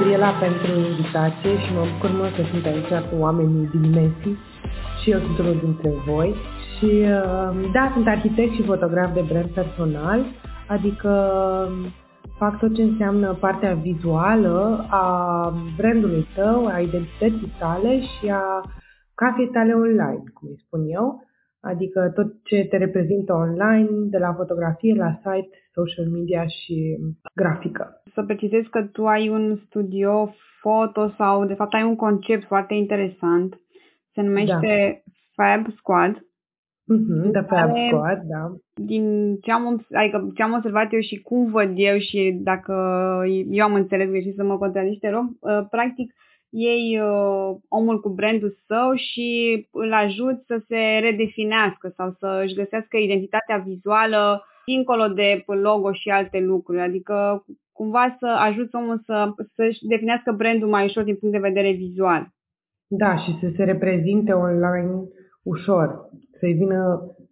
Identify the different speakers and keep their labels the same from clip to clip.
Speaker 1: Gabriela pentru invitație și mă bucur mult să sunt aici cu oamenii din Messi și eu sunt unul dintre voi. Și uh, da, sunt arhitect și fotograf de brand personal, adică um, fac tot ce înseamnă partea vizuală a brandului tău, a identității tale și a casei tale online, cum îi spun eu adică tot ce te reprezintă online, de la fotografie la site, social media și grafică.
Speaker 2: Să precizez că tu ai un studio foto sau de fapt ai un concept foarte interesant, se numește da. Fab Squad.
Speaker 1: Mm-hmm, The Fab Squad, da.
Speaker 2: Din ce am, adică ce am observat eu și cum văd eu și dacă eu am înțeles greșit să mă contrazici, te rog, uh, practic iei uh, omul cu brandul său și îl ajut să se redefinească sau să își găsească identitatea vizuală dincolo de logo și alte lucruri. Adică cumva să ajuți omul să, să-și definească brandul mai ușor din punct de vedere vizual.
Speaker 1: Da, și să se reprezinte online ușor, să-i vină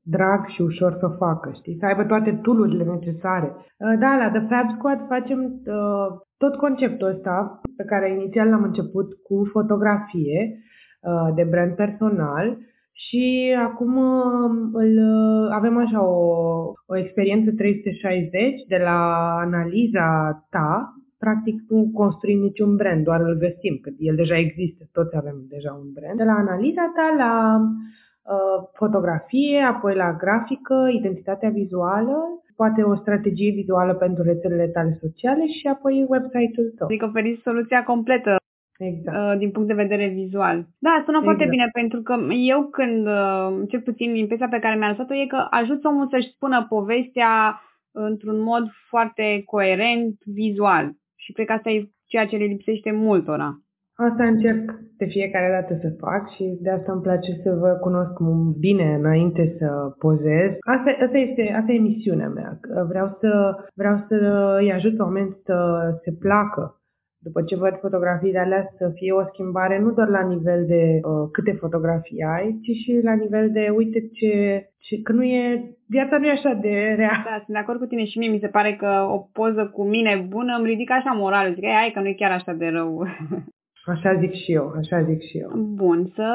Speaker 1: drag și ușor să facă, știi? Să aibă toate tool necesare. Uh, da, la The Fab Squad facem uh, tot conceptul ăsta pe care inițial l-am început cu fotografie uh, de brand personal și acum uh, îl, uh, avem așa o, o experiență 360 de la analiza ta practic nu construim niciun brand, doar îl găsim, că el deja există, toți avem deja un brand. De la analiza ta la uh, fotografie, apoi la grafică, identitatea vizuală, poate o strategie vizuală pentru rețelele tale sociale și apoi website-ul tău.
Speaker 2: Adică oferiți soluția completă
Speaker 1: Exact. Uh,
Speaker 2: din punct de vedere vizual. Da, sună exact. foarte bine pentru că eu când, uh, cel puțin impresia pe care mi-a lăsat-o e că ajută omul să-și spună povestea într-un mod foarte coerent, vizual. Și cred că asta e ceea ce le lipsește multora.
Speaker 1: Asta încerc de fiecare dată să fac și de asta îmi place să vă cunosc bine înainte să pozez. Asta, asta, este, asta e misiunea mea. Vreau să, vreau să îi ajut pe oameni să se placă după ce văd fotografiile alea să fie o schimbare nu doar la nivel de uh, câte fotografii ai, ci și la nivel de uite ce, ce că nu e, viața nu e așa de rea.
Speaker 2: Da, sunt de acord cu tine și mie mi se pare că o poză cu mine bună îmi ridică așa moralul, zic, ai că nu e chiar așa de rău.
Speaker 1: Așa zic și eu, așa zic și eu.
Speaker 2: Bun, să,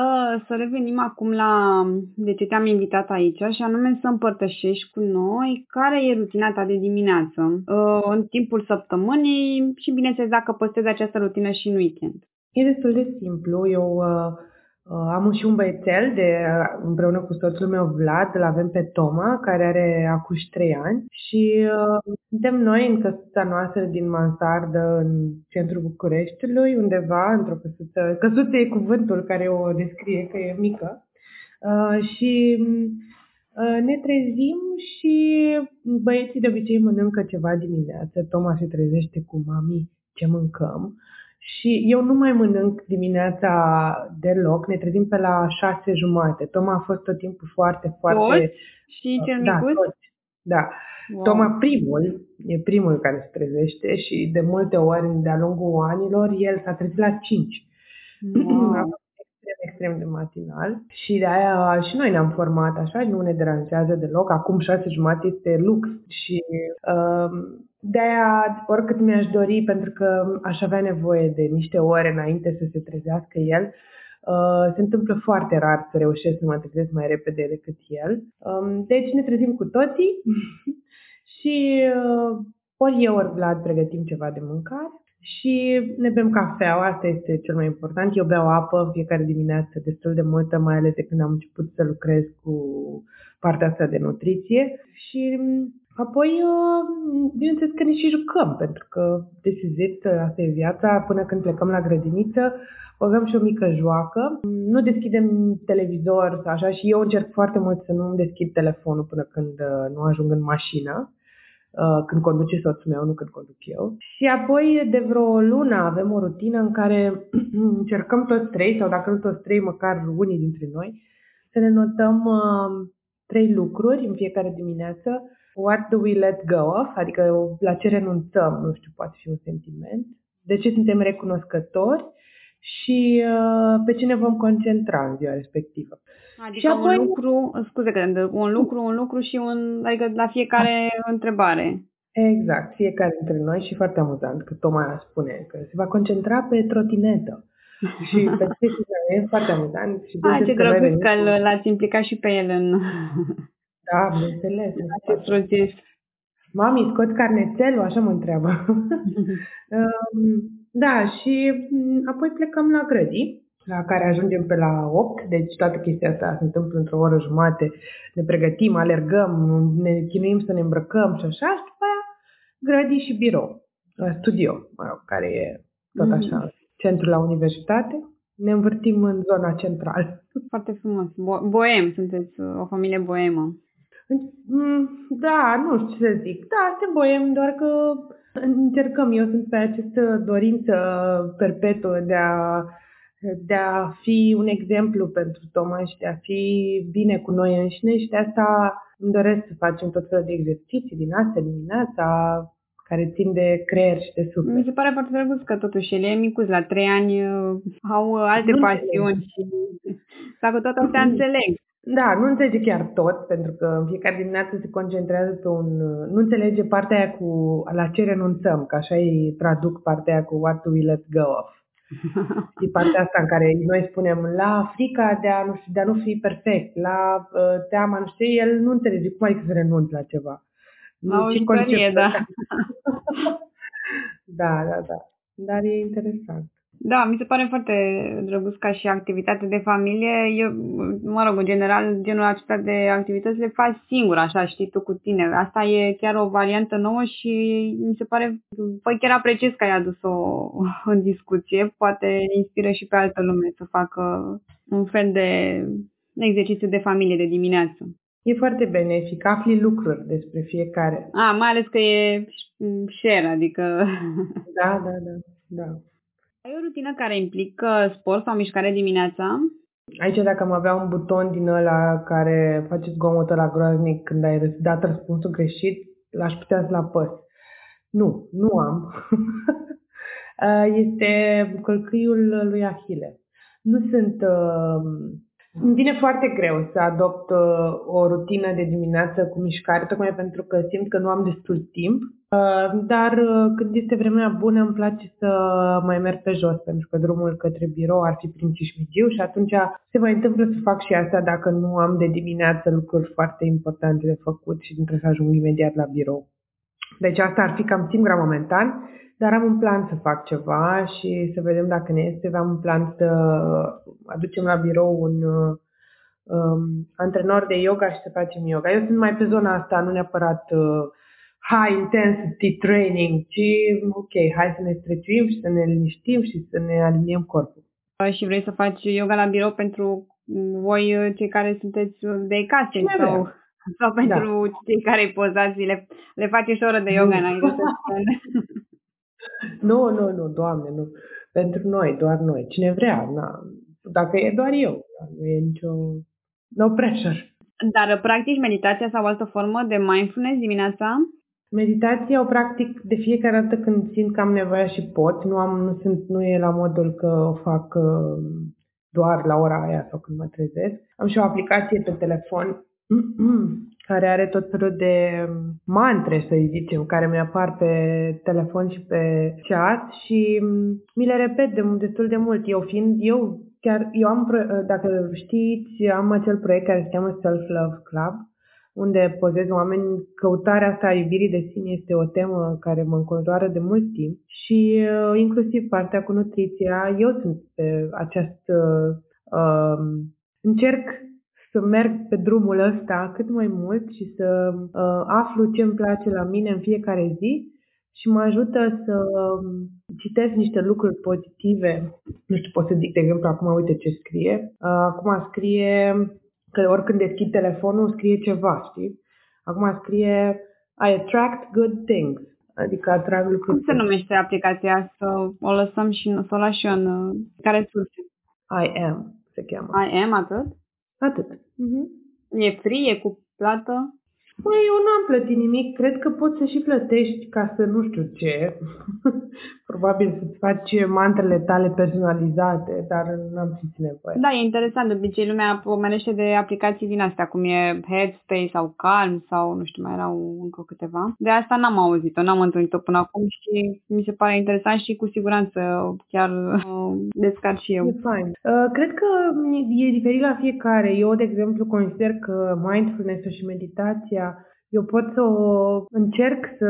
Speaker 2: să revenim acum la de ce te-am invitat aici și anume să împărtășești cu noi care e rutina ta de dimineață uh, în timpul săptămânii și bineînțeles dacă păstrezi această rutină și în weekend.
Speaker 1: E destul de simplu. Eu uh, Uh, am și un băiețel de, împreună cu soțul meu Vlad, îl avem pe Toma, care are acuși 3 ani. Și uh, suntem noi în căsuța noastră din mansardă în centrul Bucureștiului, undeva într-o căsuță, căsuță e cuvântul care o descrie că e mică. Uh, și uh, ne trezim și băieții de obicei mănâncă ceva dimineață, Toma se trezește cu mami ce mâncăm și eu nu mai mănânc dimineața deloc, ne trezim pe la șase jumate. Toma a fost tot timpul foarte, foarte...
Speaker 2: Toți? Și cel
Speaker 1: da,
Speaker 2: micuț?
Speaker 1: Toți. Da. Wow. Toma primul, e primul care se trezește și de multe ori de-a lungul anilor el s-a trezit la 5. Wow. extrem, extrem de matinal și de aia și noi ne-am format așa, nu ne deranjează deloc. Acum șase jumate este lux și uh, de-aia, oricât mi-aș dori, pentru că aș avea nevoie de niște ore înainte să se trezească el, uh, se întâmplă foarte rar să reușesc să mă trezesc mai repede decât el. Um, deci ne trezim cu toții și uh, ori eu, ori Vlad pregătim ceva de mâncare și ne bem cafeaua, asta este cel mai important. Eu beau apă în fiecare dimineață destul de multă, mai ales de când am început să lucrez cu partea asta de nutriție și Apoi, uh, bineînțeles că ne și jucăm, pentru că this is it, asta e viața, până când plecăm la grădiniță, băgăm și o mică joacă. Nu deschidem televizor așa și eu încerc foarte mult să nu deschid telefonul până când uh, nu ajung în mașină, uh, când conduce soțul meu, nu când conduc eu. Și apoi, de vreo lună, avem o rutină în care încercăm toți trei, sau dacă nu toți trei, măcar unii dintre noi, să ne notăm trei lucruri în fiecare dimineață What do we let go of? Adică la ce renunțăm, nu știu, poate fi un sentiment. De ce suntem recunoscători și uh, pe ce ne vom concentra în ziua respectivă.
Speaker 2: Adică și un lucru, scuze că un lucru, un lucru și un, adică la fiecare întrebare.
Speaker 1: Exact, fiecare dintre noi și foarte amuzant că Toma spune că se va concentra pe trotinetă. și pe e foarte amuzant. Și
Speaker 2: A, ce drăguț că l-ați implicat și pe el în...
Speaker 1: Da, bineînțeles. Acest proces. Mami, scot carnețelul? Așa mă întreabă. da, și apoi plecăm la grădii la care ajungem pe la 8, deci toată chestia asta se întâmplă într-o oră jumate, ne pregătim, alergăm, ne chinuim să ne îmbrăcăm și așa, și după aia grădii și birou, studio, mă rog, care e tot mhm. așa, mm-hmm. centrul la universitate. Ne învârtim în zona centrală.
Speaker 2: Foarte frumos. Bo- boem, sunteți o familie boemă.
Speaker 1: Mm, da, nu știu ce să zic. Da, suntem boem, doar că încercăm. Eu sunt pe această dorință perpetuă de a de a fi un exemplu pentru Tomaș și de a fi bine cu noi înșine și de asta îmi doresc să facem tot felul de exerciții din astea dimineața care țin de creier și de suflet.
Speaker 2: Mi se pare foarte drăguț că totuși el e micuț, la trei ani uh, au uh, alte nu pasiuni și dacă tot astea înțeleg.
Speaker 1: Da, nu înțelege chiar tot, pentru că în fiecare dimineață se concentrează pe un... Uh, nu înțelege partea aia cu la ce renunțăm, că așa îi traduc partea aia cu what do we let go of. Și partea asta în care noi spunem la frica de a nu, de a nu fi perfect, la uh, teama, nu știu, el nu înțelege cum adică să renunți la ceva.
Speaker 2: La o istorie, da.
Speaker 1: da, da, da. Dar e interesant.
Speaker 2: Da, mi se pare foarte drăguț ca și activitate de familie. Eu, mă rog, în general, genul acesta de activități le faci singur, așa, știi tu cu tine. Asta e chiar o variantă nouă și mi se pare, păi chiar apreciez că ai adus-o în discuție. Poate inspiră și pe altă lume să facă un fel de exercițiu de familie de dimineață.
Speaker 1: E foarte benefic, afli lucruri despre fiecare.
Speaker 2: A, mai ales că e share, adică...
Speaker 1: Da, da, da, da.
Speaker 2: Ai o rutină care implică sport sau mișcare dimineața?
Speaker 1: Aici dacă am avea un buton din ăla care face zgomotul la groaznic când ai dat răspunsul greșit, l-aș putea să-l apăs. Nu, nu am. este călcâiul lui Ahile. Nu sunt uh, îmi vine foarte greu să adopt uh, o rutină de dimineață cu mișcare, tocmai pentru că simt că nu am destul timp. Uh, dar uh, când este vremea bună îmi place să mai merg pe jos, pentru că drumul către birou ar fi prin Cismigiu și atunci se mai întâmplă să fac și asta dacă nu am de dimineață lucruri foarte importante de făcut și trebuie să ajung imediat la birou. Deci asta ar fi cam singura momentan dar am un plan să fac ceva și să vedem dacă ne este. Am un plan să aducem la birou un um, antrenor de yoga și să facem yoga. Eu sunt mai pe zona asta, nu neapărat uh, high intensity training, ci ok, hai să ne strețuim și să ne liniștim și să ne aliniem corpul.
Speaker 2: Și vrei să faci yoga la birou pentru voi uh, cei care sunteți de casă sau, sau pentru da. cei care pozați, le, le faceți o oră de yoga înainte să
Speaker 1: Nu, nu, nu, Doamne, nu. Pentru noi, doar noi. Cine vrea, na. Dacă e doar eu, nu e nicio... No pressure.
Speaker 2: Dar practic meditația sau altă formă de mindfulness dimineața?
Speaker 1: Meditația o practic de fiecare dată când simt că am nevoie și pot. Nu, am, nu, sunt, nu e la modul că o fac uh, doar la ora aia sau când mă trezesc. Am și o aplicație pe telefon care are tot felul de mantre, să zicem, care mi-apar pe telefon și pe chat și mi le repet de, destul de mult. Eu fiind, eu chiar, eu am, dacă știți, am acel proiect care se cheamă Self Love Club, unde pozez oameni, căutarea asta a iubirii de sine este o temă care mă înconjoară de mult timp și uh, inclusiv partea cu nutriția, eu sunt pe acest, uh, încerc să merg pe drumul ăsta cât mai mult și să uh, aflu ce îmi place la mine în fiecare zi și mă ajută să um, citesc niște lucruri pozitive. Nu știu, pot să zic, de exemplu, acum uite ce scrie. Uh, acum scrie că oricând deschid telefonul scrie ceva, știi? Acum scrie I attract good things. Adică atrag lucruri.
Speaker 2: Cum se numește aplicația? Să o lăsăm și să o las și în uh, care surse?
Speaker 1: I am se cheamă.
Speaker 2: I am atât?
Speaker 1: Atât. Uh-huh.
Speaker 2: E free? E cu plată?
Speaker 1: Păi, eu n-am plătit nimic. Cred că poți să și plătești ca să nu știu ce. probabil să-ți faci mantrele tale personalizate, dar n-am simțit nevoie.
Speaker 2: Da, e interesant. De obicei lumea pomenește de aplicații din astea, cum e Headspace sau Calm sau nu știu, mai erau încă câteva. De asta n-am auzit-o, n-am întâlnit-o până acum și mi se pare interesant și cu siguranță chiar uh, descarc și eu.
Speaker 1: E fain. Uh, cred că e diferit la fiecare. Eu, de exemplu, consider că mindfulness și meditația eu pot să o încerc să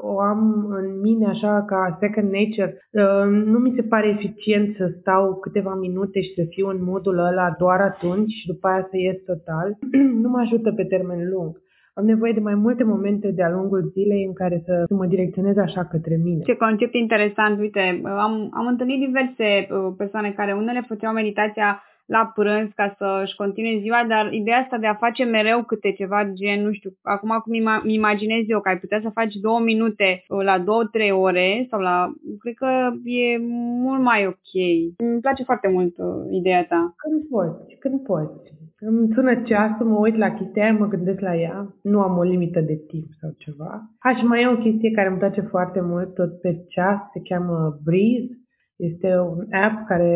Speaker 1: o am în mine așa ca second nature. Uh, nu mi se pare eficient să stau câteva minute și să fiu în modul ăla doar atunci și după aia să ies total. nu mă ajută pe termen lung. Am nevoie de mai multe momente de-a lungul zilei în care să, să mă direcționez așa către mine.
Speaker 2: Ce concept interesant, uite, am, am întâlnit diverse uh, persoane care unele făceau meditația la prânz ca să-și continue ziua, dar ideea asta de a face mereu câte ceva gen, nu știu, acum cum îmi imaginez eu că ai putea să faci două minute uh, la două, trei ore sau la, cred că e mult mai ok. Îmi place foarte mult uh, ideea ta.
Speaker 1: Când poți, când poți. Îmi sună ceasul, mă uit la chestia mă gândesc la ea. Nu am o limită de timp sau ceva. Ha, și mai e o chestie care îmi place foarte mult, tot pe ceas, se cheamă Breeze. Este un app care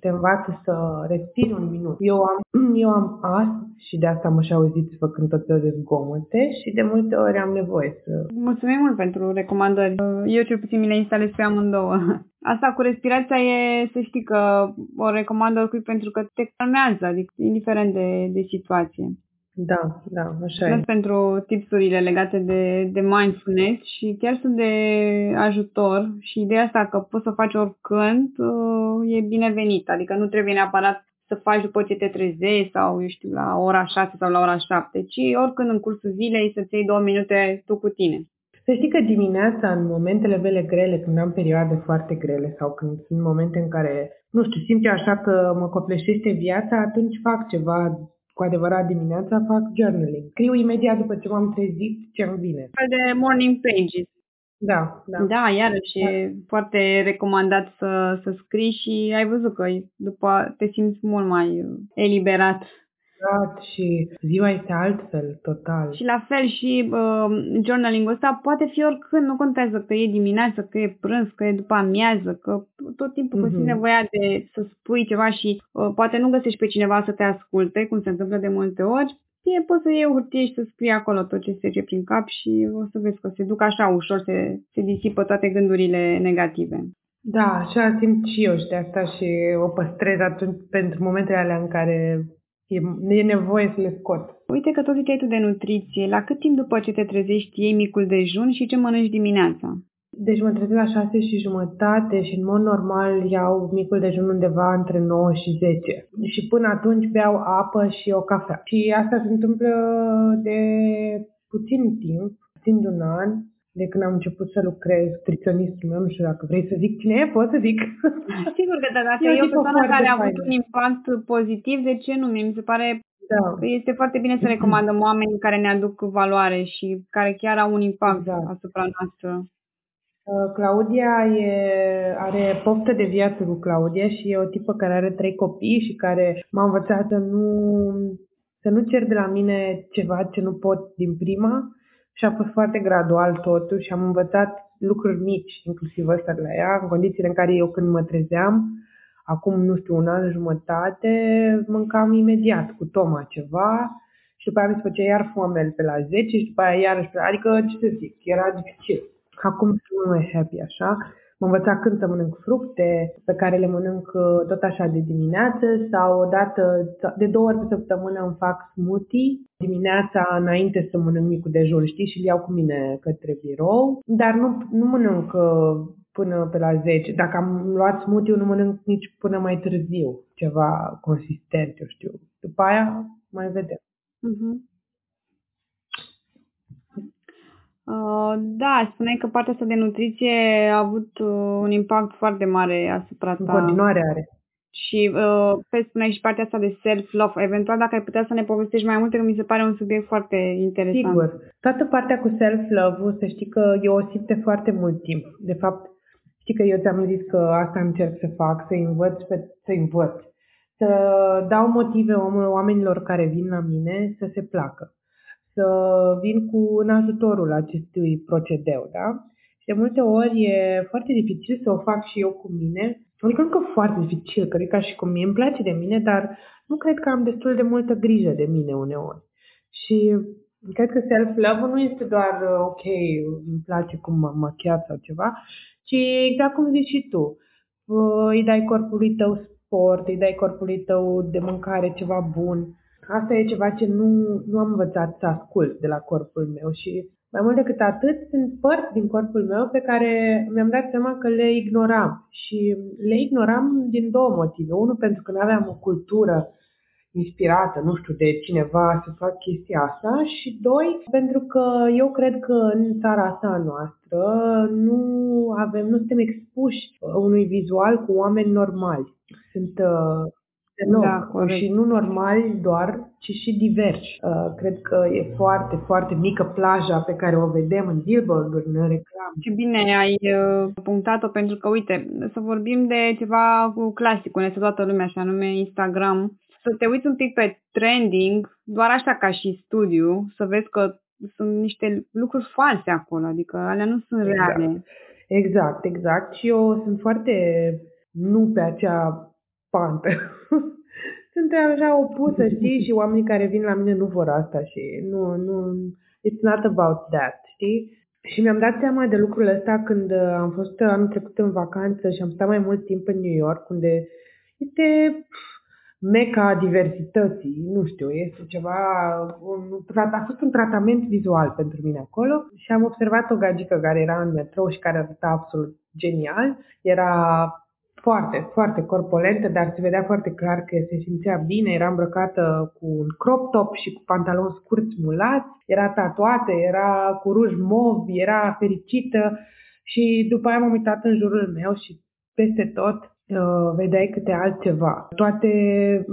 Speaker 1: te învață să respiri un minut. Eu am, eu am astm și de asta mă și auziți făcând tot felul de zgomote și de multe ori am nevoie să...
Speaker 2: Mulțumim mult pentru recomandări. Eu cel puțin mi le instalez pe amândouă. Asta cu respirația e, să știi că o recomand oricui pentru că te calmează, adică indiferent de, de situație.
Speaker 1: Da, da, așa e.
Speaker 2: pentru tipsurile legate de, de mindfulness și chiar sunt de ajutor și ideea asta că poți să faci oricând uh, e binevenit, adică nu trebuie neapărat să faci după ce te trezești sau, eu știu, la ora 6 sau la ora 7, ci oricând în cursul zilei să-ți iei două minute tu cu tine.
Speaker 1: Să știi că dimineața, în momentele mele grele, când am perioade foarte grele sau când sunt momente în care, nu știu, simt eu așa că mă copleșește viața, atunci fac ceva cu adevărat dimineața fac journaling. Scriu imediat după ce m-am trezit ce îmi vine.
Speaker 2: Fel de morning pages.
Speaker 1: Da, da.
Speaker 2: Da, iarăși da. e foarte recomandat să, să scrii și ai văzut că după te simți mult mai eliberat
Speaker 1: exact și ziua este altfel, total.
Speaker 2: Și la fel și uh, journaling-ul ăsta poate fi oricând, nu contează că e dimineață, că e prânz, că e după amiază, că tot timpul mm-hmm. simți nevoia de să spui ceva și uh, poate nu găsești pe cineva să te asculte, cum se întâmplă de multe ori, fie poți să iei o hârtie și să scrii acolo tot ce se trece prin cap și o să vezi că se duc așa ușor, se, se disipă toate gândurile negative.
Speaker 1: Da, așa simt și eu și de asta și o păstrez atunci pentru momentele alea în care E, e nevoie să le scot.
Speaker 2: Uite că tot ziceai tu de nutriție. La cât timp după ce te trezești iei micul dejun și ce mănânci dimineața?
Speaker 1: Deci mă trezesc la 6 și jumătate și în mod normal iau micul dejun undeva între 9 și 10. Și până atunci beau apă și o cafea. Și asta se întâmplă de puțin timp, puțin de un an de când am început să lucrez, nutriționistul meu, nu știu dacă vrei să zic cine e, pot să zic.
Speaker 2: Sigur că da, dacă e o persoană care a avut un impact pozitiv, de ce nu? Mie mi se pare da. că este foarte bine să recomandăm oameni care ne aduc valoare și care chiar au un impact exact. asupra noastră.
Speaker 1: Uh, Claudia e, are poftă de viață cu Claudia și e o tipă care are trei copii și care m-a învățat să nu, să nu cer de la mine ceva ce nu pot din prima, și a fost foarte gradual totul și am învățat lucruri mici, inclusiv ăsta de la ea, în condițiile în care eu când mă trezeam, acum, nu știu, un an jumătate, mâncam imediat cu Toma ceva și după aia mi se făcea iar foamele pe la 10 și după aia iarăși pe Adică, ce să zic, era dificil. Acum sunt mai happy așa Mă învăța când să mănânc fructe, pe care le mănânc uh, tot așa de dimineață sau o dată, de două ori pe săptămână îmi fac smoothie dimineața înainte să mănânc micul dejun, știi, și îl iau cu mine către birou, dar nu, nu mănânc uh, până pe la 10. Dacă am luat smoothie, nu mănânc nici până mai târziu, ceva consistent, eu știu. După aia mai vedem. Uh-huh.
Speaker 2: Uh, da, spuneai că partea asta de nutriție a avut uh, un impact foarte mare asupra ta.
Speaker 1: În continuare are.
Speaker 2: Și uh, pe spuneai și partea asta de self-love. Eventual, dacă ai putea să ne povestești mai multe, că mi se pare un subiect foarte interesant.
Speaker 1: Sigur. Toată partea cu self-love, să știi că eu o simt de foarte mult timp. De fapt, știi că eu ți-am zis că asta încerc să fac, să învăț, pe, să învăț. Să dau motive oamenilor care vin la mine să se placă să vin cu în ajutorul acestui procedeu, da? Și de multe ori e foarte dificil să o fac și eu cu mine. Adică nu că foarte dificil, că e ca și cum mie îmi place de mine, dar nu cred că am destul de multă grijă de mine uneori. Și cred că self-love nu este doar, ok, îmi place cum mă machiat sau ceva, ci exact cum zici și tu, îi dai corpului tău sport, îi dai corpului tău de mâncare ceva bun. Asta e ceva ce nu, nu am învățat să ascult de la corpul meu și mai mult decât atât, sunt părți din corpul meu pe care mi-am dat seama că le ignoram. Și le ignoram din două motive. Unul, pentru că nu aveam o cultură inspirată, nu știu, de cineva să fac chestia asta și doi, pentru că eu cred că în țara asta noastră nu avem, nu suntem expuși unui vizual cu oameni normali. Sunt uh, deloc. Da, și nu normali doar, ci și diversi. Uh, cred că e foarte, foarte mică plaja pe care o vedem în billboard-uri, în reclamă.
Speaker 2: Ce bine ai uh, punctat-o pentru că, uite, să vorbim de ceva cu clasicul, este toată lumea, și anume Instagram. Să te uiți un pic pe trending, doar așa ca și studiu, să vezi că sunt niște lucruri false acolo, adică alea nu sunt
Speaker 1: exact.
Speaker 2: reale.
Speaker 1: Exact, exact. Și eu sunt foarte nu pe acea pantă. Sunt așa opusă, știi? Și oamenii care vin la mine nu vor asta și nu, nu, it's not about that, știi? Și mi-am dat seama de lucrul ăsta când am fost anul trecut în vacanță și am stat mai mult timp în New York, unde este meca diversității, nu știu, este ceva, un, a fost un tratament vizual pentru mine acolo și am observat o gagică care era în metrou și care arăta absolut genial. Era foarte, foarte corpolentă, dar se vedea foarte clar că se simțea bine, era îmbrăcată cu un crop top și cu pantaloni scurți mulați, era tatuată, era cu ruj mov, era fericită. Și după aia m-am uitat în jurul meu și peste tot uh, vedeai câte altceva. Toate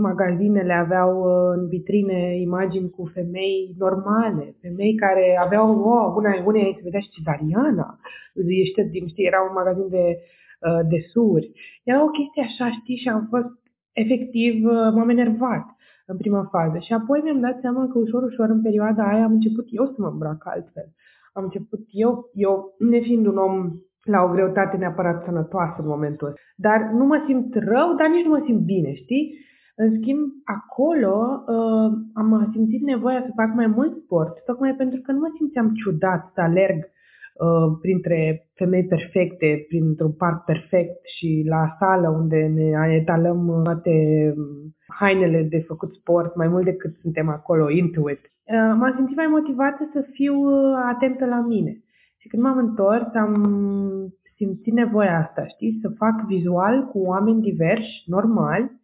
Speaker 1: magazinele aveau uh, în vitrine imagini cu femei normale, femei care aveau, oh, una, una se vedea și Dariana, ești, știi, era un magazin de Uh, de suri. Era o chestie așa, știi, și am fost efectiv, uh, m-am enervat în prima fază. Și apoi mi-am dat seama că ușor, ușor în perioada aia am început eu să mă îmbrac altfel. Am început eu, eu nefiind un om la o greutate neapărat sănătoasă în momentul ăsta. Dar nu mă simt rău, dar nici nu mă simt bine, știi? În schimb, acolo uh, am simțit nevoia să fac mai mult sport, tocmai pentru că nu mă simțeam ciudat să alerg Uh, printre femei perfecte, printr-un parc perfect și la sală unde ne etalăm toate hainele de făcut sport mai mult decât suntem acolo into it. Uh, m-am simțit mai motivată să fiu uh, atentă la mine. Și când m-am întors, am simțit nevoia asta, știi, să fac vizual cu oameni diversi, normali,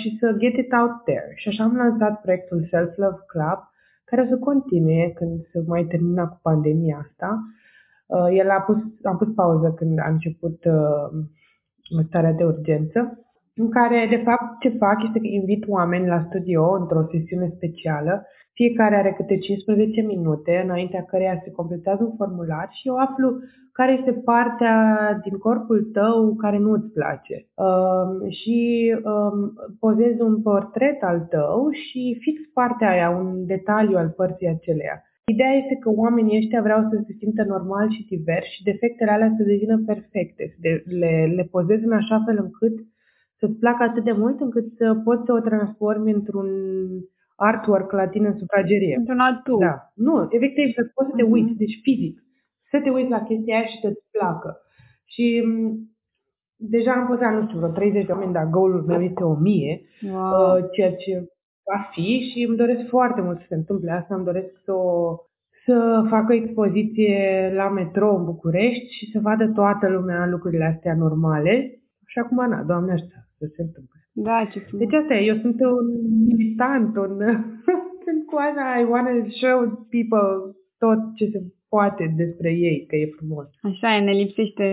Speaker 1: și să get it out there. Și așa am lansat proiectul Self Love Club, care o să continue când se mai termina cu pandemia asta. Uh, el a pus, am pus pauză când a început uh, starea de urgență, în care, de fapt, ce fac este că invit oameni la studio într-o sesiune specială. Fiecare are câte 15 minute, înaintea căreia se completează un formular și eu aflu care este partea din corpul tău care nu îți place. Um, și um, pozezi un portret al tău și fix partea aia, un detaliu al părții aceleia. Ideea este că oamenii ăștia vreau să se simtă normal și divers și defectele alea să devină perfecte, să le, le pozezi în așa fel încât să-ți placă atât de mult încât să poți să o transformi într-un artwork la tine în sufragerie.
Speaker 2: Într-un alt
Speaker 1: Da. Nu, efectiv să poți să te uiți, deci fizic să te uiți la chestia aia și să-ți placă. Și mm, deja am pus, nu știu, vreo 30 de oameni, dar goal meu este 1000, wow. Uh, ceea ce va fi și îmi doresc foarte mult să se întâmple asta, îmi doresc să o să fac o expoziție la metrou în București și să vadă toată lumea lucrurile astea normale. Și acum, na, Doamne așa, să se întâmple.
Speaker 2: Da, ce frumos.
Speaker 1: Deci asta e, eu sunt un militant, un... sunt cu asta, I want to show people tot ce se poate despre ei, că e frumos.
Speaker 2: Așa e, ne lipsește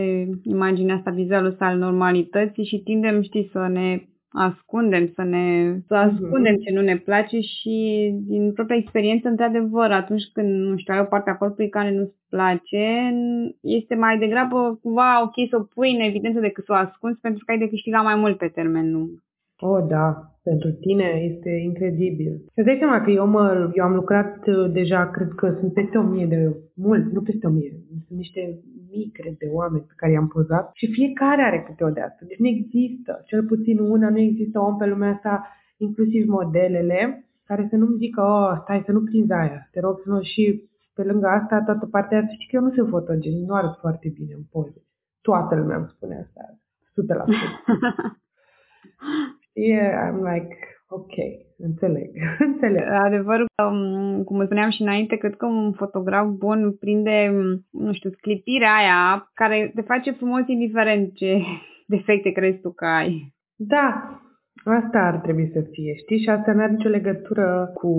Speaker 2: imaginea asta, vizualul al normalității și tindem, știi, să ne ascundem, să ne să mhm. ascundem ce nu ne place și din propria experiență, într-adevăr, atunci când, nu știu, ai o parte a corpului care nu-ți place, este mai degrabă cumva ok să o pui în evidență decât să o ascunzi pentru că ai de câștigat mai mult pe termen lung.
Speaker 1: Oh, da, pentru tine este incredibil. Să dai seama că eu, mă, eu am lucrat uh, deja, cred că sunt peste o mie de, mulți, nu peste o mie, sunt niște mii, cred, de oameni pe care i-am pozat și fiecare are câte o de asta. Deci nu există, cel puțin una, nu există om pe lumea asta, inclusiv modelele, care să nu-mi zică, oh, stai să nu prinzi aia, te rog să nu și pe lângă asta, toată partea asta, știi că eu nu sunt fotogenic, nu arăt foarte bine în poze. Toată lumea îmi spune asta, 100%. yeah, I'm like, ok, înțeleg, înțeleg.
Speaker 2: Adevărul că, um, cum spuneam și înainte, cred că un fotograf bun prinde, nu știu, sclipirea aia care te face frumos indiferent ce defecte crezi tu că ai.
Speaker 1: Da, Asta ar trebui să fie, știi? Și asta nu are nicio legătură cu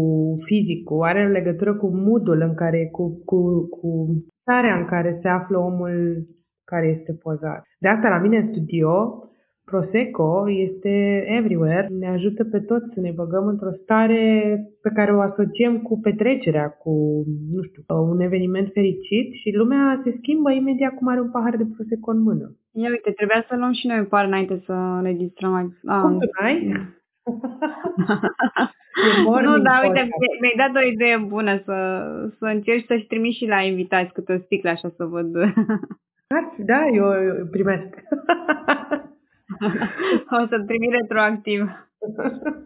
Speaker 1: fizicul, are legătură cu modul în care, cu, cu, cu starea în care se află omul care este pozat. De asta la mine în studio Prosecco este everywhere, ne ajută pe toți să ne băgăm într-o stare pe care o asociem cu petrecerea, cu, nu știu, un eveniment fericit și lumea se schimbă imediat cum are un pahar de Prosecco în mână.
Speaker 2: Ia uite, trebuia să luăm și noi un par înainte să ne distrăm.
Speaker 1: Ah, cum tu n-ai?
Speaker 2: nu, dar uite, mi-ai dat o idee bună să, să încerci să-și trimiți și la invitați câte o sticlă așa să văd.
Speaker 1: Da, eu primesc.
Speaker 2: o să-l trimit retroactiv.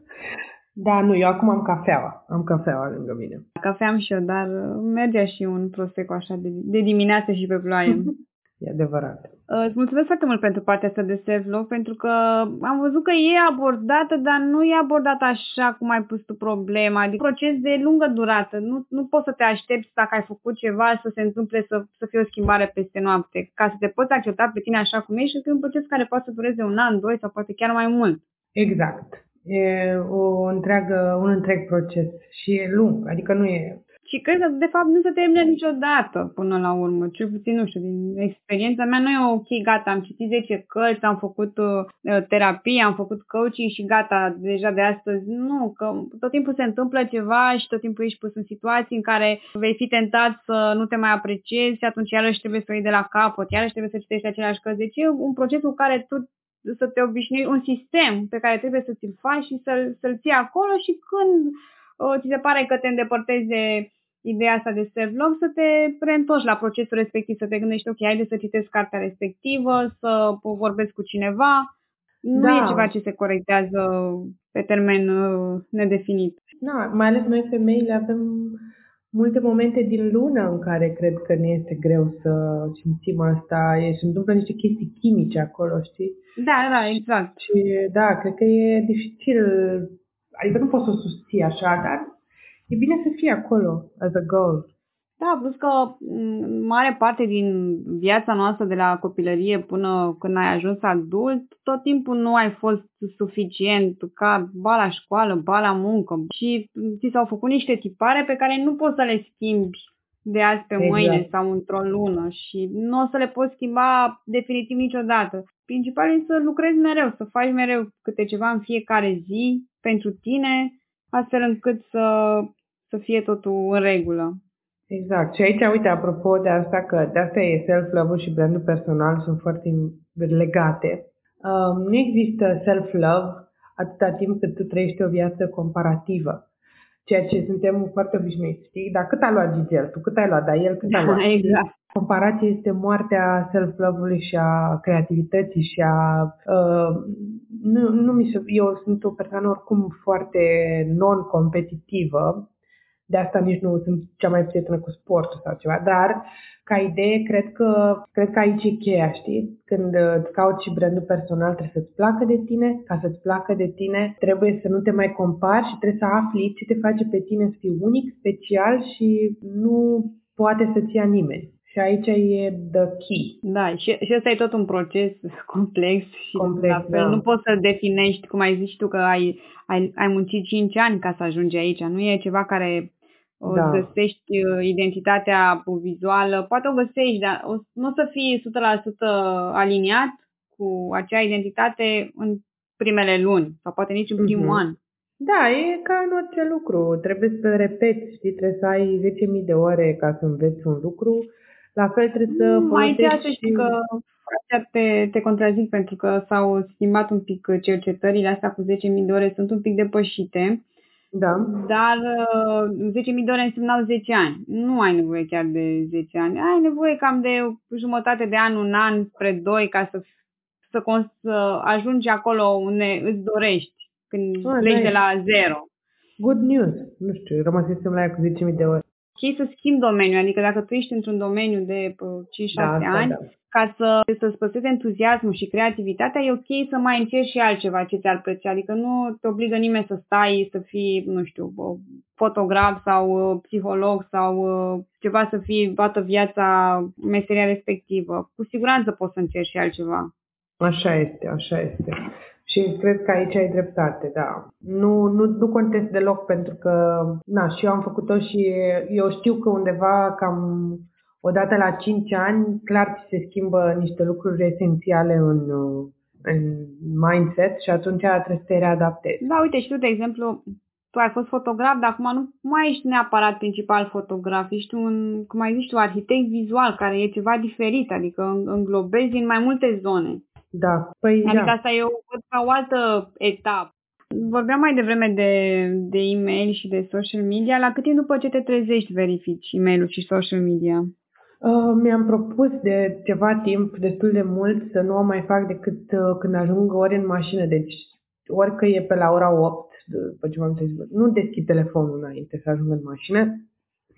Speaker 1: Da, nu, eu acum am cafeaua. Am cafeaua lângă mine.
Speaker 2: Cafea am și eu, dar mergea și un prosecco așa de, de dimineață și pe ploaie.
Speaker 1: E adevărat.
Speaker 2: Îți mulțumesc foarte mult pentru partea asta de self-love, pentru că am văzut că e abordată, dar nu e abordată așa cum ai pus tu problema. Adică proces de lungă durată. Nu, nu poți să te aștepți dacă ai făcut ceva să se întâmple să, să fie o schimbare peste noapte. Ca să te poți accepta pe tine așa cum ești, este un proces care poate să dureze un an, doi sau poate chiar mai mult.
Speaker 1: Exact. E o întreagă, un întreg proces și e lung, adică nu e
Speaker 2: și cred că, de fapt, nu se termină niciodată până la urmă. Cel puțin, nu știu, din experiența mea nu e ok, gata, am citit 10 cărți, am făcut uh, terapie, am făcut coaching și gata, deja de astăzi. Nu, că tot timpul se întâmplă ceva și tot timpul ești pus în situații în care vei fi tentat să nu te mai apreciezi și atunci iarăși trebuie să o iei de la capăt, iarăși trebuie să citești aceleași cărți. Deci e un proces cu care tu să te obișnui, un sistem pe care trebuie să ți-l faci și să-l, să-l ții acolo și când uh, ți se pare că te îndepărtezi de ideea asta de self-love, să te reîntorci la procesul respectiv, să te gândești, ok, haide să citesc cartea respectivă, să vorbesc cu cineva. Nu da. e ceva ce se corectează pe termen uh, nedefinit.
Speaker 1: Da, mai ales noi femeile avem multe momente din lună în care cred că ne este greu să simțim asta. E, se întâmplă niște chestii chimice acolo, știi?
Speaker 2: Da, da, exact.
Speaker 1: Și da, cred că e dificil, adică nu poți să o susții așa, dar e bine să fii acolo as a goal.
Speaker 2: Da, plus că mare parte din viața noastră de la copilărie până când ai ajuns adult, tot timpul nu ai fost suficient ca ba la școală, ba la muncă și ți s-au făcut niște tipare pe care nu poți să le schimbi de azi pe exact. mâine sau într-o lună și nu o să le poți schimba definitiv niciodată. Principal e să lucrezi mereu, să faci mereu câte ceva în fiecare zi pentru tine, astfel încât să să fie totul în regulă.
Speaker 1: Exact. Și aici, uite, apropo de asta, că de asta e self-love și brandul personal sunt foarte legate. Um, nu există self-love atâta timp cât tu trăiești o viață comparativă. Ceea ce suntem foarte obișnuiți, știi? Dar cât a luat Gigel? Tu cât ai luat? Dar el cât a luat?
Speaker 2: exact.
Speaker 1: Comparație este moartea self-love-ului și a creativității și a... Uh, nu, nu mi se, eu sunt o persoană oricum foarte non-competitivă de asta nici nu sunt cea mai prietenă cu sportul sau ceva, dar ca idee cred că, cred că aici e cheia, știi? Când îți cauți și brandul personal trebuie să-ți placă de tine, ca să-ți placă de tine trebuie să nu te mai compari și trebuie să afli ce te face pe tine să fii unic, special și nu poate să-ți ia nimeni. Și aici e the key.
Speaker 2: Da, și, și ăsta e tot un proces complex și complex, la fel da. nu poți să definești, cum ai zis tu, că ai, ai, ai muncit 5 ani ca să ajungi aici. Nu e ceva care da. îți găsești uh, identitatea vizuală, poate o găsești, dar nu o să fii 100% aliniat cu acea identitate în primele luni sau poate nici în primul uh-huh. an.
Speaker 1: Da, e ca în orice lucru. Trebuie să repeți, știi, trebuie să ai 10.000 de ore ca să înveți un lucru. La fel trebuie să
Speaker 2: mm, Mai folosești... și că te, te contrazic pentru că s-au schimbat un pic cercetările astea cu 10.000 de ore, sunt un pic depășite
Speaker 1: Da.
Speaker 2: Dar uh, 10.000 de ore însemnau 10 ani. Nu ai nevoie chiar de 10 ani. Ai nevoie cam de jumătate de an, un an, spre doi, ca să, să, să ajungi acolo unde îți dorești, când ah, pleci de la zero.
Speaker 1: Good news. Nu știu, rămăsesem la ea cu 10.000 de ore.
Speaker 2: Ok să schimbi domeniul, adică dacă tu ești într-un domeniu de 5-6 da, ani, da, da ca să, să-ți păstrezi entuziasmul și creativitatea, e ok să mai încerci și altceva ce ți-ar plăcea. Adică nu te obligă nimeni să stai, să fii, nu știu, fotograf sau psiholog sau ceva să fii toată viața meseria respectivă. Cu siguranță poți să încerci și altceva.
Speaker 1: Așa este, așa este. Și cred că aici ai dreptate, da. Nu, nu, nu contest deloc pentru că, na, și eu am făcut-o și eu știu că undeva cam odată la 5 ani, clar ți se schimbă niște lucruri esențiale în, în mindset și atunci trebuie să te readaptezi.
Speaker 2: Da, uite, și tu, de exemplu, tu ai fost fotograf, dar acum nu mai ești neapărat principal fotograf, ești un, cum ai zis tu, arhitect vizual, care e ceva diferit, adică înglobezi în mai multe zone.
Speaker 1: Da, păi
Speaker 2: Adică
Speaker 1: da.
Speaker 2: asta eu văd ca o altă etapă. Vorbeam mai devreme de, de e-mail și de social media. La cât timp după ce te trezești verifici e-mail și social media?
Speaker 1: Uh, mi-am propus de ceva timp, destul de mult, să nu o mai fac decât uh, când ajung ori în mașină. Deci, ori că e pe la ora 8, după ce m-am trezit, nu deschid telefonul înainte să ajung în mașină,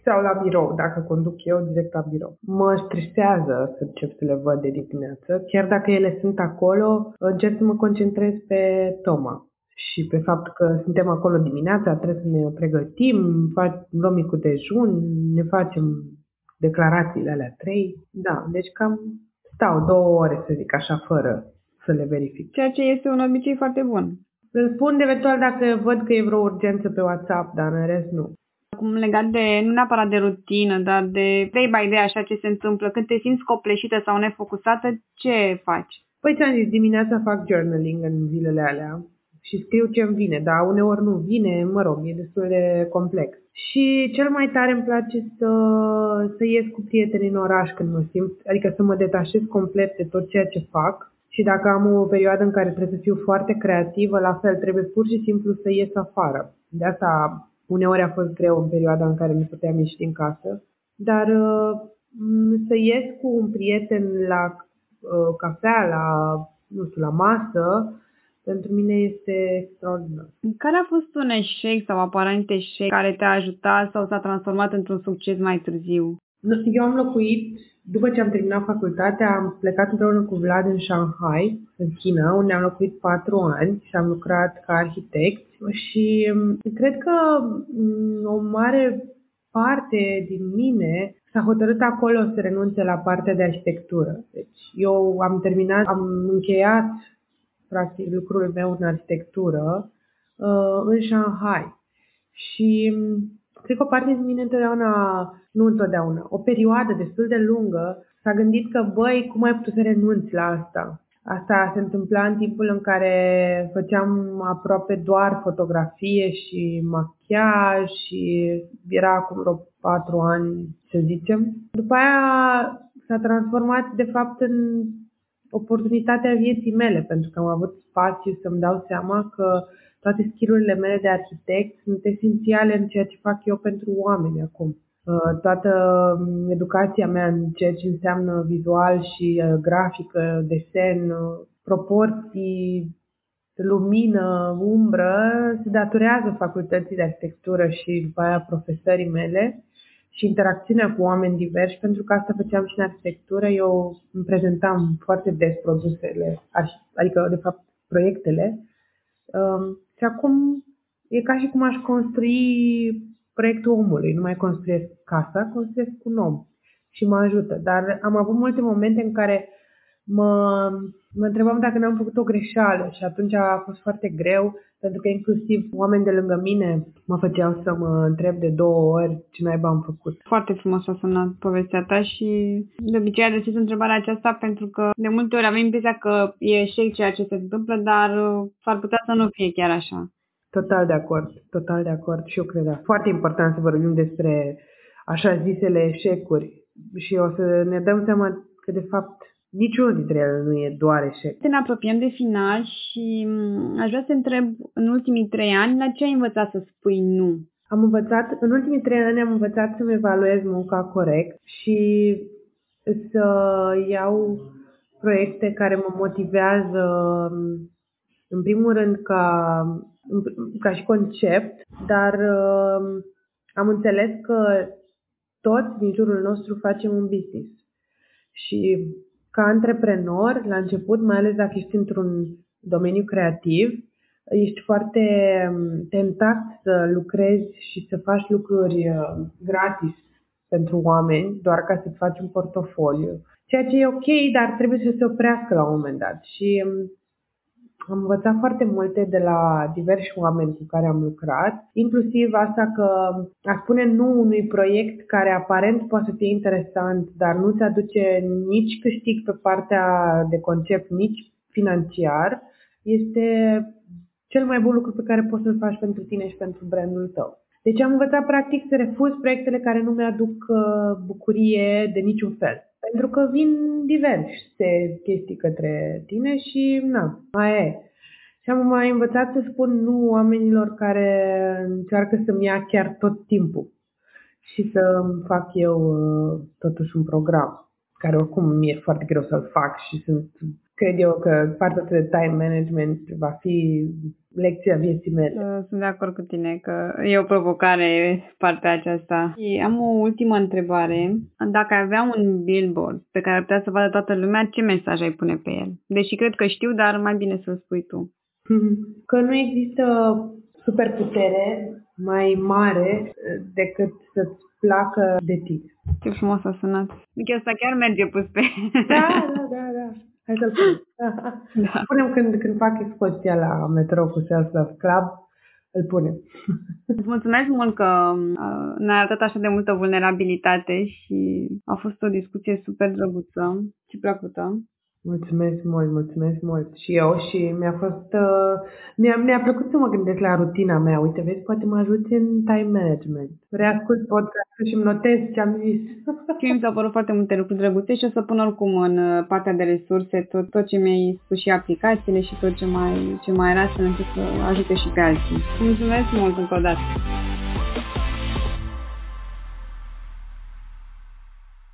Speaker 1: sau la birou, dacă conduc eu direct la birou. Mă stresează să încep să le văd de dimineață. Chiar dacă ele sunt acolo, încerc să mă concentrez pe Toma și pe faptul că suntem acolo dimineața, trebuie să ne pregătim, luăm micul dejun, ne facem declarațiile alea trei. Da, deci cam stau două ore, să zic așa, fără să le verific.
Speaker 2: Ceea ce este un obicei foarte bun.
Speaker 1: Răspund eventual dacă văd că e vreo urgență pe WhatsApp, dar în rest nu.
Speaker 2: Acum legat de, nu neapărat de rutină, dar de day by day, așa ce se întâmplă, când te simți copleșită sau nefocusată, ce faci?
Speaker 1: Păi ți-am zis, dimineața fac journaling în zilele alea și scriu ce îmi vine, dar uneori nu vine, mă rog, e destul de complex. Și cel mai tare îmi place să, să ies cu prietenii în oraș când mă simt, adică să mă detașez complet de tot ceea ce fac. Și dacă am o perioadă în care trebuie să fiu foarte creativă, la fel, trebuie pur și simplu să ies afară. De asta uneori a fost greu în perioada în care nu puteam ieși din casă. Dar uh, să ies cu un prieten la uh, cafea, la, nu știu, la masă, pentru mine este extraordinar.
Speaker 2: Care a fost un eșec sau aparent eșec care te-a ajutat sau s-a transformat într-un succes mai târziu?
Speaker 1: Eu am locuit, după ce am terminat facultatea, am plecat împreună cu Vlad în Shanghai, în China, unde am locuit patru ani și am lucrat ca arhitect și mm, cred că mm, o mare parte din mine s-a hotărât acolo să renunțe la partea de arhitectură. Deci eu am terminat, am încheiat practic lucrul meu în arhitectură uh, în Shanghai. Și mm, cred că o parte din mine întotdeauna, nu întotdeauna, o perioadă destul de lungă s-a gândit că, băi, cum ai putut să renunți la asta? Asta se întâmpla în timpul în care făceam aproape doar fotografie și machiaj și era acum vreo patru ani, să zicem. După aia s-a transformat de fapt în oportunitatea vieții mele, pentru că am avut spațiu să-mi dau seama că toate skillurile mele de arhitect sunt esențiale în ceea ce fac eu pentru oameni acum. Uh, toată um, educația mea în ceea ce înseamnă vizual și uh, grafică, desen, uh, proporții, lumină, umbră, se datorează facultății de arhitectură și după aia profesorii mele și interacțiunea cu oameni diversi, pentru că asta făceam și în arhitectură. Eu îmi prezentam foarte des produsele, adică, de fapt, proiectele. Um, și acum e ca și cum aș construi proiectul omului. Nu mai construiesc casa, construiesc un om și mă ajută. Dar am avut multe momente în care mă, mă întrebam dacă n-am făcut o greșeală și atunci a fost foarte greu pentru că inclusiv oameni de lângă mine mă făceau să mă întreb de două ori ce naiba am făcut.
Speaker 2: Foarte frumos a sunat povestea ta și de obicei adresez întrebarea aceasta pentru că de multe ori avem impresia că e eșec ceea ce se întâmplă, dar uh, s-ar putea să nu fie chiar așa.
Speaker 1: Total de acord, total de acord și eu cred. Foarte important să vorbim despre așa zisele eșecuri și o să ne dăm seama că de fapt niciunul dintre ele nu e doar eșec.
Speaker 2: Ne apropiem de final și mm, aș vrea să întreb, în ultimii trei ani, la ce ai învățat să spui nu?
Speaker 1: Am învățat, în ultimii trei ani am învățat să-mi evaluez munca corect și să iau proiecte care mă motivează, în primul rând, ca, ca și concept, dar uh, am înțeles că toți din jurul nostru facem un business. Și ca antreprenor, la început, mai ales dacă ești într-un domeniu creativ, ești foarte um, tentat să lucrezi și să faci lucruri uh, gratis pentru oameni, doar ca să-ți faci un portofoliu. Ceea ce e ok, dar trebuie să se oprească la un moment dat. Și um, am învățat foarte multe de la diversi oameni cu care am lucrat, inclusiv asta că a spune nu unui proiect care aparent poate să fie interesant, dar nu ți aduce nici câștig pe partea de concept, nici financiar, este cel mai bun lucru pe care poți să-l faci pentru tine și pentru brandul tău. Deci am învățat practic să refuz proiectele care nu mi-aduc uh, bucurie de niciun fel. Pentru că vin diverse chestii către tine și na, mai e. Și am mai învățat să spun nu oamenilor care încearcă să-mi ia chiar tot timpul și să fac eu uh, totuși un program care oricum mi-e foarte greu să-l fac și sunt, cred eu că partea de time management va fi lecția vieții mele.
Speaker 2: Sunt de acord cu tine că e o provocare partea aceasta. Și am o ultimă întrebare. Dacă ai avea un billboard pe care ar putea să vadă toată lumea, ce mesaj ai pune pe el? Deși cred că știu, dar mai bine să-l spui tu.
Speaker 1: Că nu există superputere mai mare decât să-ți placă de tine.
Speaker 2: Ce frumos a sunat. Deci asta chiar merge pus pe...
Speaker 1: Da, da, da, da. Hai să-l punem. Da. Punem când, când fac expoziția la metro cu Self Love Club, îl punem.
Speaker 2: Îți mulțumesc mult că uh, ne-ai arătat așa de multă vulnerabilitate și a fost o discuție super drăguță și plăcută.
Speaker 1: Mulțumesc mult, mulțumesc mult. Și eu și mi-a fost, uh, mi-a, mi-a plăcut să mă gândesc la rutina mea. Uite, vezi, poate mă ajuți în time management. Reascult podcastul și îmi notez ce am zis.
Speaker 2: Și mi s-au părut foarte multe lucruri drăguțe și o să pun oricum în uh, partea de resurse tot, tot ce mi-ai spus și aplicațiile și tot ce mai, ce mai era să încep să ajute și pe alții. Mulțumesc mult încă o dată.